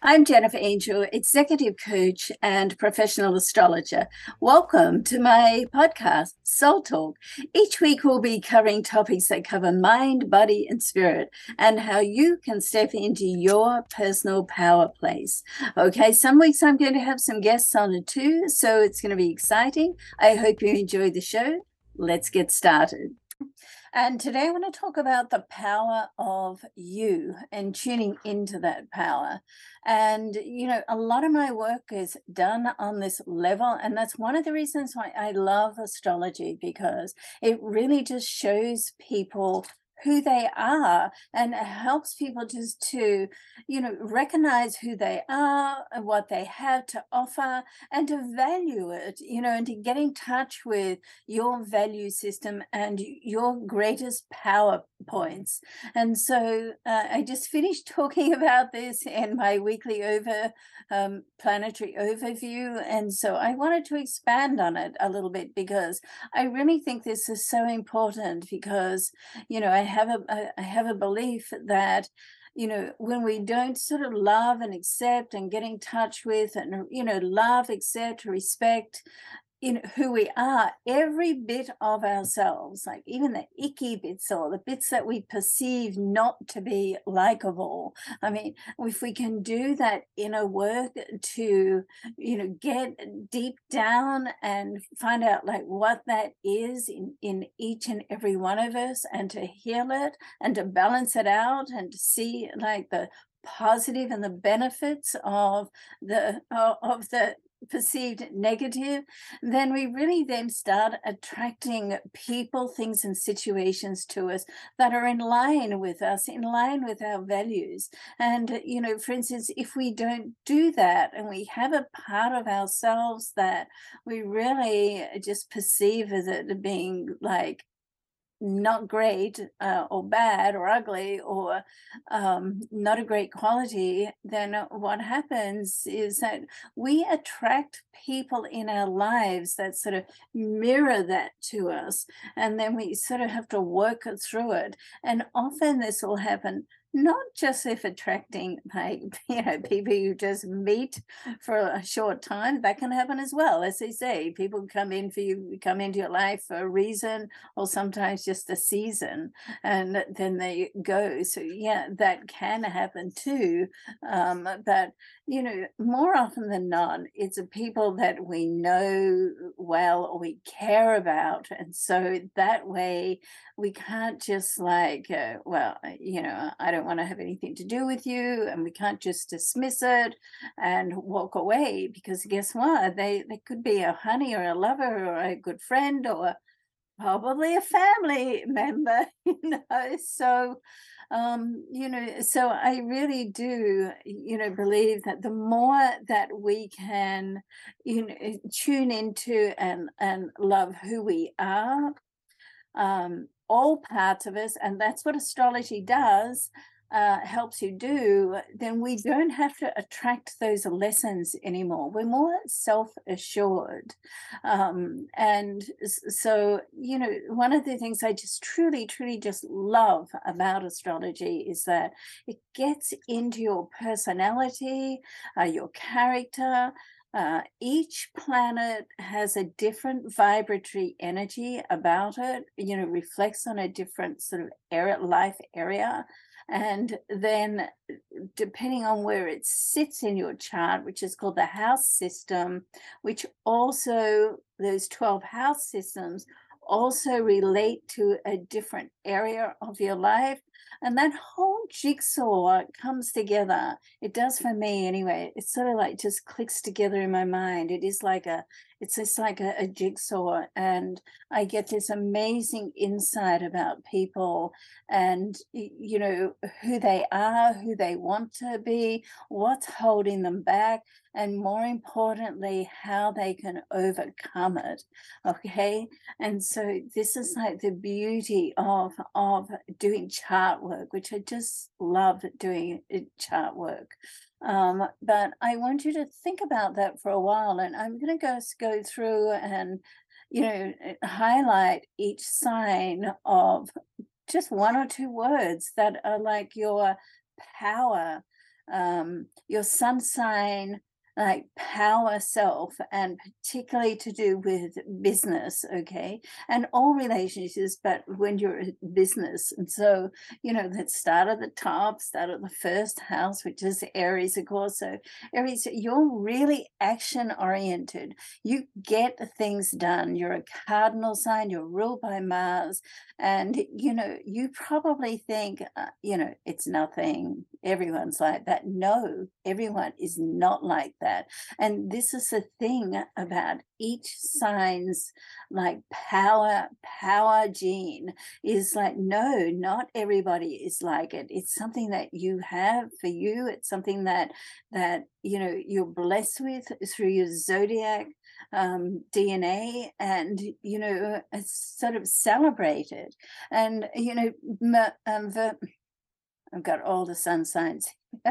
I'm Jennifer Angel, executive coach and professional astrologer. Welcome to my podcast, Soul Talk. Each week, we'll be covering topics that cover mind, body, and spirit, and how you can step into your personal power place. Okay, some weeks I'm going to have some guests on it too, so it's going to be exciting. I hope you enjoy the show. Let's get started. And today I want to talk about the power of you and tuning into that power. And, you know, a lot of my work is done on this level. And that's one of the reasons why I love astrology because it really just shows people who they are and it helps people just to you know recognize who they are and what they have to offer and to value it you know and to get in touch with your value system and your greatest power points. And so uh, i just finished talking about this in my weekly over um, planetary overview and so i wanted to expand on it a little bit because i really think this is so important because you know i have a I have a belief that you know when we don't sort of love and accept and get in touch with and you know love accept respect in who we are, every bit of ourselves, like even the icky bits or the bits that we perceive not to be likable. I mean, if we can do that inner work to, you know, get deep down and find out like what that is in, in each and every one of us and to heal it and to balance it out and to see like the positive and the benefits of the of the perceived negative, then we really then start attracting people, things, and situations to us that are in line with us, in line with our values. And, you know, for instance, if we don't do that and we have a part of ourselves that we really just perceive as it being like not great uh, or bad or ugly or um, not a great quality, then what happens is that we attract people in our lives that sort of mirror that to us. And then we sort of have to work through it. And often this will happen not just if attracting like you know people you just meet for a short time that can happen as well. As they say people come in for you come into your life for a reason or sometimes just a season and then they go. So yeah that can happen too um, but you know more often than not it's a people that we know well or we care about and so that way we can't just like uh, well you know i don't want to have anything to do with you and we can't just dismiss it and walk away because guess what? They they could be a honey or a lover or a good friend or probably a family member you know? So um you know so i really do you know believe that the more that we can you know tune into and and love who we are um all parts of us and that's what astrology does uh, helps you do, then we don't have to attract those lessons anymore. We're more self assured. Um, and so, you know, one of the things I just truly, truly just love about astrology is that it gets into your personality, uh, your character. Uh, each planet has a different vibratory energy about it, you know, reflects on a different sort of life area. And then, depending on where it sits in your chart, which is called the house system, which also, those 12 house systems also relate to a different area of your life. And that whole jigsaw comes together. It does for me anyway. It's sort of like just clicks together in my mind. It is like a it's just like a, a, jigsaw and i get this amazing insight about people and you know who they are who they want to be what's holding them back and more importantly how they can overcome it okay? And so this is like the beauty of of doing chart work which i just love doing uh, chart work. Um, but I want you to think about that for a while, and I'm going to go go through and you know eh, highlight each sign of just one or two words that are like your power um, your sun sign like power self and particularly to do with business okay? And all relationships but when you're in business. And so you know that start at the top start at the first house which is aries of course. So aries you're really action oriented. You get things done. You're a cardinal sign you're ruled by mars and you know you probably think uh, you know it's nothing everyone's like that. No everyone is not like that that. And this is the thing about each sign's like power, power gene is like, no, not everybody is like it. It's something that you have for you. It's something that that you know you're blessed with through your zodiac um, DNA and, you know, it's sort of celebrated. And, you know, um, I've got all the sun signs,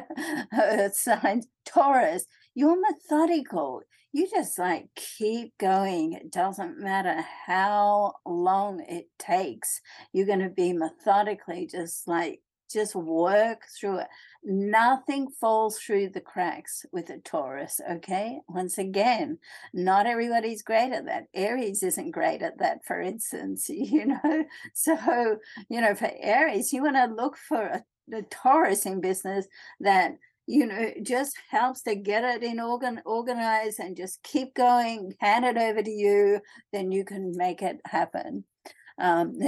earth signs, Taurus, you're methodical. You just like keep going. It doesn't matter how long it takes. You're going to be methodically just like just work through it. Nothing falls through the cracks with a Taurus, okay? Once again, not everybody's great at that. Aries isn't great at that, for instance, you know. So, you know, for Aries, you want to look for a, a Taurus in business that you know, just helps to get it in organ organized and just keep going, hand it over to you, then you can make it happen. Um,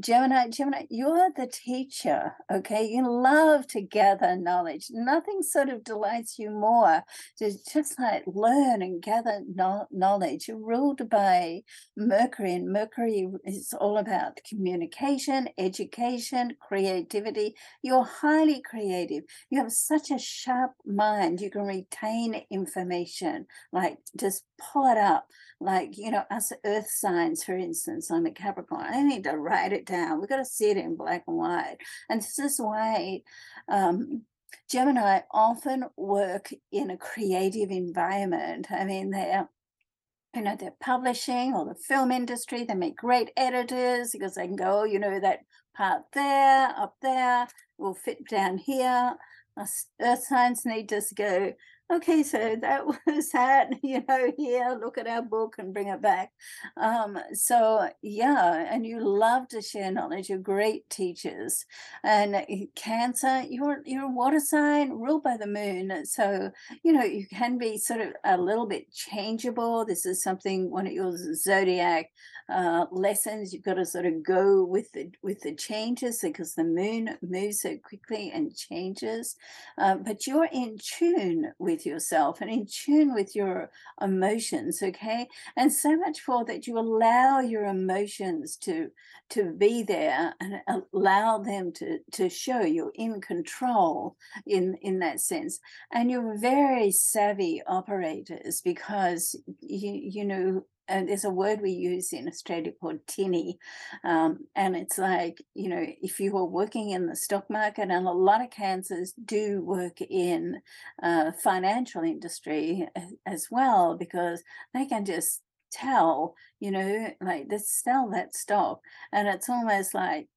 Gemini, Gemini, you're the teacher, okay? You love to gather knowledge. Nothing sort of delights you more to just like learn and gather no- knowledge. You're ruled by Mercury, and Mercury is all about communication, education, creativity. You're highly creative. You have such a sharp mind. You can retain information, like just pull it up. Like, you know, us earth signs, for instance, I'm a Capricorn I need to write it down. We've got to see it in black and white. And this is why um, Gemini often work in a creative environment. I mean, they're you know they're publishing or the film industry they make great editors because they can go you know that part there up there will fit down here earth signs need to go okay, so that was that, you know, here, look at our book and bring it back. Um, so yeah, and you love to share knowledge, you're great teachers. And uh, cancer, you're you're a water sign ruled by the moon. So, you know, you can be sort of a little bit changeable. This is something one of your zodiac uh, lessons. You've got to sort of go with the with the changes because the moon moves so quickly and changes. Uh, but you're in tune with with yourself and in tune with your emotions okay? And so much for that you allow your emotions to to be there and allow them to to show you're in control in in that sense. And you're very savvy operators because you you know and there's a word we use in Australia called tinny. Um, and it's like, you know, if you are working in the stock market, and a lot of cancers do work in uh, financial industry as well, because they can just tell, you know, like let's sell that stock. And it's almost like,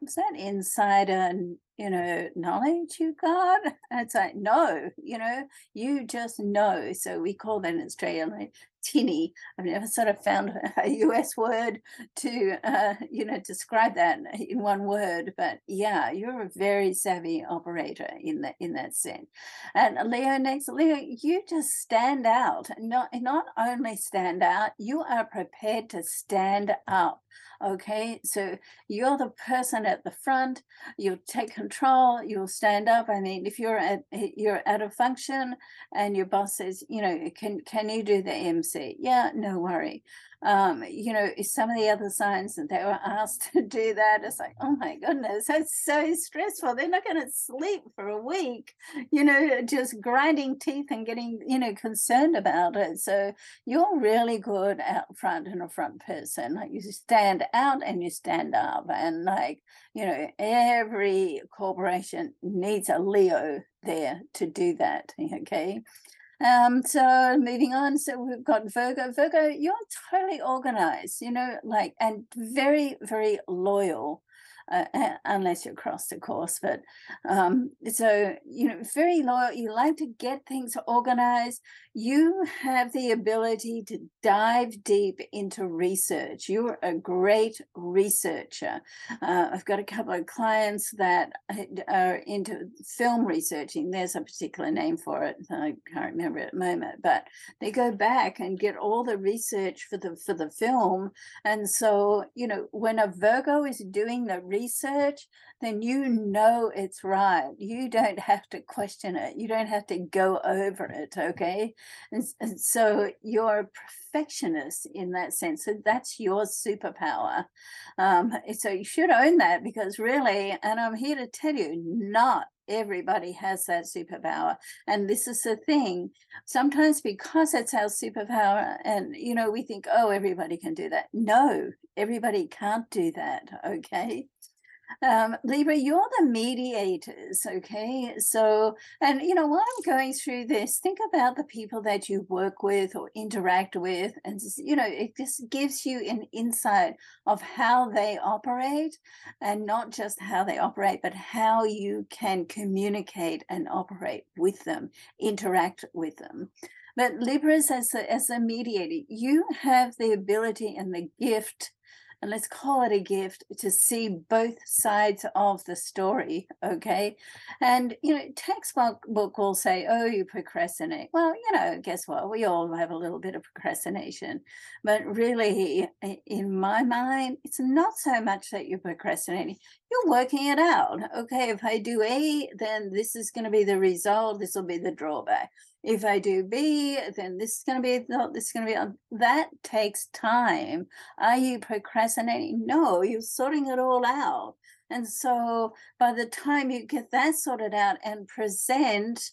is that insider you know, knowledge you got? And it's like, no, you know, you just know. So we call that in Australia like tinny. I've never sort of found a US word to, uh, you know, describe that in one word. But yeah, you're a very savvy operator in that in that sense. And Leo next, Leo, you just stand out. Not not only stand out, you are prepared to stand up. Okay, so you're the person at the front. You'll take control. You'll stand up. I mean, if you're at you're at a function and your boss says, you know, can can you do the MC? Yeah, no worry um, you know, some of the other signs that they were asked to do that, it's like, oh my goodness, that's so stressful. They're not going to sleep for a week, you know, just grinding teeth and getting, you know, concerned about it. So you're really good out front and a front person. Like you stand out and you stand up. And like, you know, every corporation needs a Leo there to do that. Okay. Um, so moving on, so we've got Virgo. Virgo, you're totally organized, you know, like and very, very loyal. Uh, unless you're across the course. But um, so, you know, very loyal. You like to get things organized. You have the ability to dive deep into research. You're a great researcher. Uh, I've got a couple of clients that are into film researching. There's a particular name for it. I can't remember at the moment, but they go back and get all the research for the for the film. And so, you know, when a Virgo is doing the research, then you know it's right. You don't have to question it. You don't have to go over it. Okay. And, and so you're a perfectionist in that sense. So that's your superpower. Um, so you should own that because really, and I'm here to tell you, not everybody has that superpower. And this is the thing sometimes because it's our superpower and you know we think oh everybody can do that. No everybody can't do that okay um, Libra, you're the mediators, okay? So, and you know, while I'm going through this, think about the people that you work with or interact with, and you know, it just gives you an insight of how they operate, and not just how they operate, but how you can communicate and operate with them, interact with them. But Libras, as a, as a mediator, you have the ability and the gift and let's call it a gift to see both sides of the story okay? And you know textbook book will say oh you procrastinate. Well you know guess what? We all have a little bit of procrastination. But really in my mind it's not so much that you're procrastinating. You're working it out okay? If i do a then this is going to be the result. This will be the drawback if I do B, then this is going to be, this is going to be, um, that takes time. Are you procrastinating? No, you're sorting it all out. And so by the time you get that sorted out and present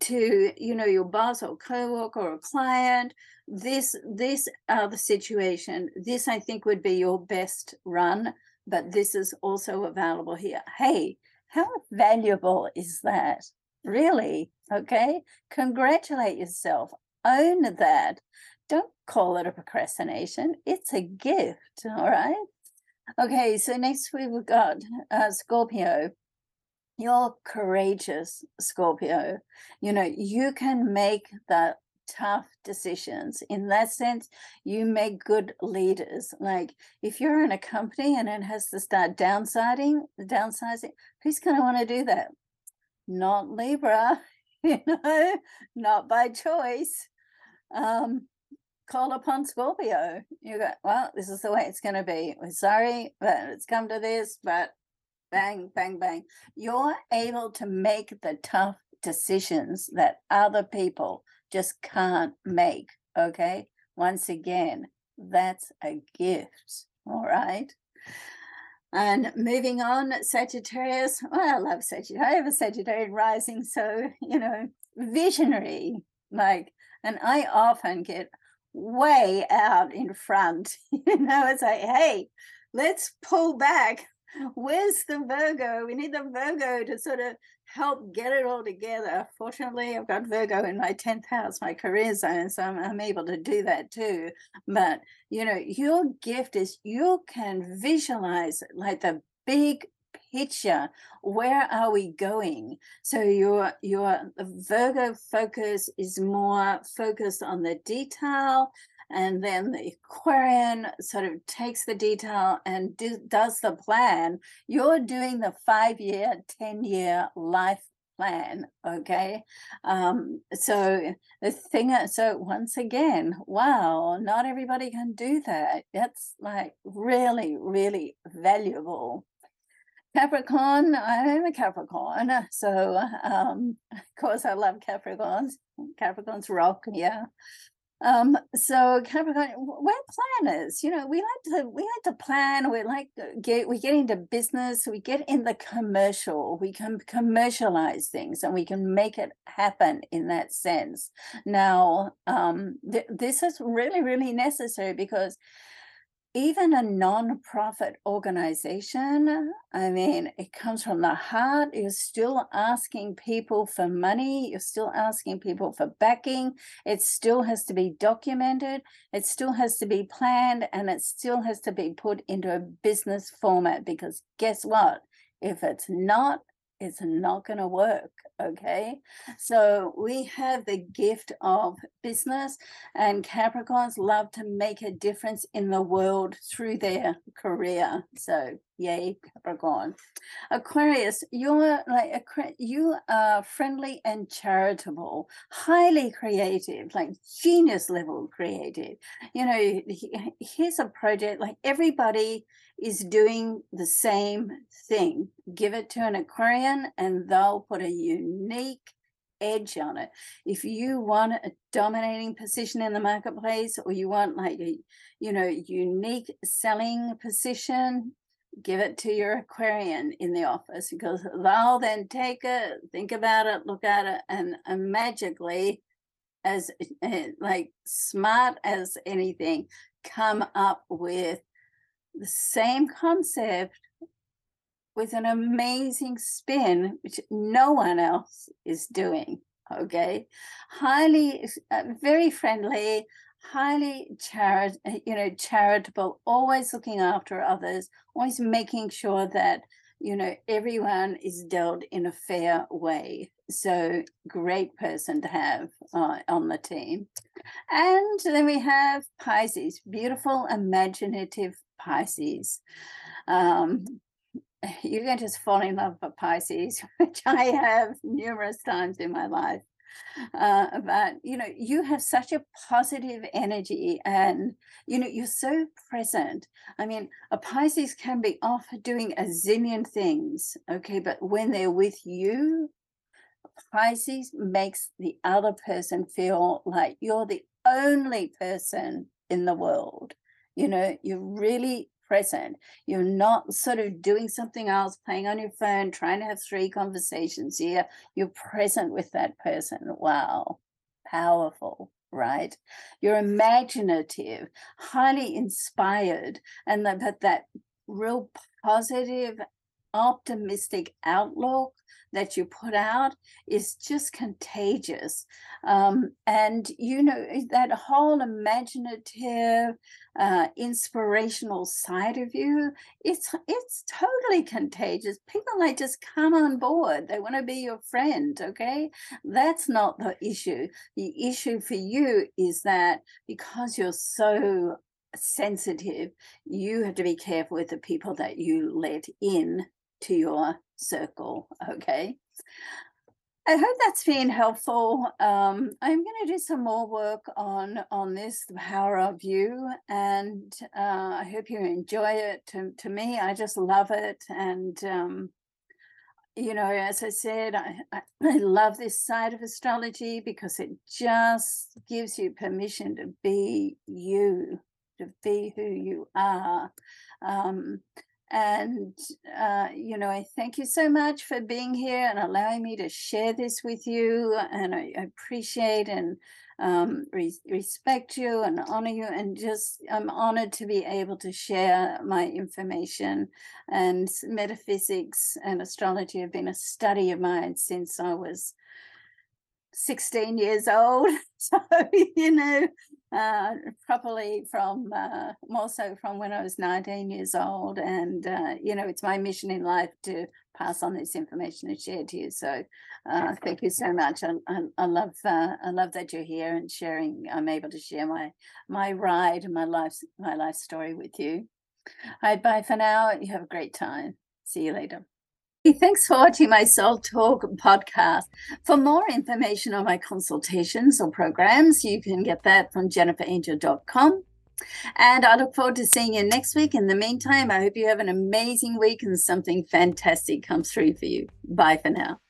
to, you know, your boss or co-worker or client, this, this are the situation. This I think would be your best run, but this is also available here. Hey, how valuable is that? Really? Okay. Congratulate yourself. Own that. Don't call it a procrastination. It's a gift. All right. Okay. So next we've got uh, Scorpio. You're courageous, Scorpio. You know, you can make the tough decisions. In that sense, you make good leaders. Like if you're in a company and it has to start downsizing, downsizing, who's going to want to do that? Not Libra, you know, not by choice. Um, call upon Scorpio. You go, well, this is the way it's going to be. We're sorry, but it's come to this, but bang, bang, bang. You're able to make the tough decisions that other people just can't make. Okay. Once again, that's a gift. All right. And moving on, Sagittarius. Well, I love Sagittarius. I have a Sagittarian rising, so you know, visionary. Like, and I often get way out in front. You know, it's like, hey, let's pull back. Where's the Virgo? We need the Virgo to sort of help get it all together. Fortunately, I've got Virgo in my 10th house, my career zone, so I'm, I'm, able to do that too. But, you know, your gift is you can visualize like the big picture where are we going so your your virgo focus is more focused on the detail and then the Aquarian sort of takes the detail and do, does the plan. You're doing the five year, 10 year life plan. Okay. Um, so the thing, so once again, wow, not everybody can do that. That's like really, really valuable. Capricorn, I'm a Capricorn, so um, of course I love Capricorns. Capricorns rock, yeah. Um, so Capricorn, we're planners. You know, we like to we like to plan. We like get we get into business. We get in the commercial. We can commercialize things, and we can make it happen in that sense. Now, um, th- this is really really necessary because even a non-profit organization i mean it comes from the heart you're still asking people for money you're still asking people for backing it still has to be documented it still has to be planned and it still has to be put into a business format because guess what? If it's not it's not going to work. Okay. So we have the gift of business, and Capricorns love to make a difference in the world through their career. So, yay, Capricorn. Aquarius, you're like you are friendly and charitable, highly creative, like genius level creative. You know, here's a project like everybody is doing the same thing. Give it to an Aquarian and they'll put a unique edge on it. If you want a dominating position in the marketplace or you want like a, you know, unique selling position, give it to your Aquarian in the office because they'll then take it, think about it, look at it, and, and magically, as uh, like smart as anything, come up with the same concept with an amazing spin, which no one else is doing. Okay, highly, uh, very friendly, highly charit, uh, you know, charitable, always looking after others, always making sure that you know everyone is dealt in a fair way. So great person to have uh, on the team. And then we have Pisces, beautiful, imaginative Pisces. Um, you're going to just fall in love with Pisces, which I have numerous times in my life. Uh, but you know, you have such a positive energy, and you know, you're so present. I mean, a Pisces can be off doing a zillion things, okay, but when they're with you, Pisces makes the other person feel like you're the only person in the world you know you're really present. You're not sort of doing something else playing on your phone trying to have three conversations here you're present with that person. Wow. Powerful right? You're imaginative highly inspired and that that, that real positive optimistic outlook that you put out is just contagious. Um, and, you know, that whole imaginative, uh, inspirational side of you, it's, it's totally contagious. People like just come on board. They want to be your friend. Okay. That's not the issue. The issue for you is that because you're so sensitive, you have to be careful with the people that you let in to your circle. Okay. I hope that's been helpful. Um, I'm going to do some more work on on this, the power of you, and uh, I hope you enjoy it. To, to me, I just love it, and um, you know, as I said, I, I, I love this side of astrology because it just gives you permission to be you, to be who you are. Um, and, uh, you know, I thank you so much for being here and allowing me to share this with you. And I, appreciate and um, re- respect you and honor you. And just, I'm honored to be able to share my information. And metaphysics and astrology have been a study of mine since I was 16 years old. So, you know, uh, properly from uh, more so from when I was 19 years old. And, uh, you know, it's my mission in life to pass on this information and share it to you. So uh, thank you so much. I, I, I love uh, I love that you're here and sharing. I'm able to share my my ride and my life my life story with you. All right, bye for now. You have a great time. See you later. Thanks for watching my Soul Talk podcast. For more information on my consultations or programs, you can get that from jenniferangel.com. And I look forward to seeing you next week. In the meantime, I hope you have an amazing week and something fantastic comes through for you. Bye for now.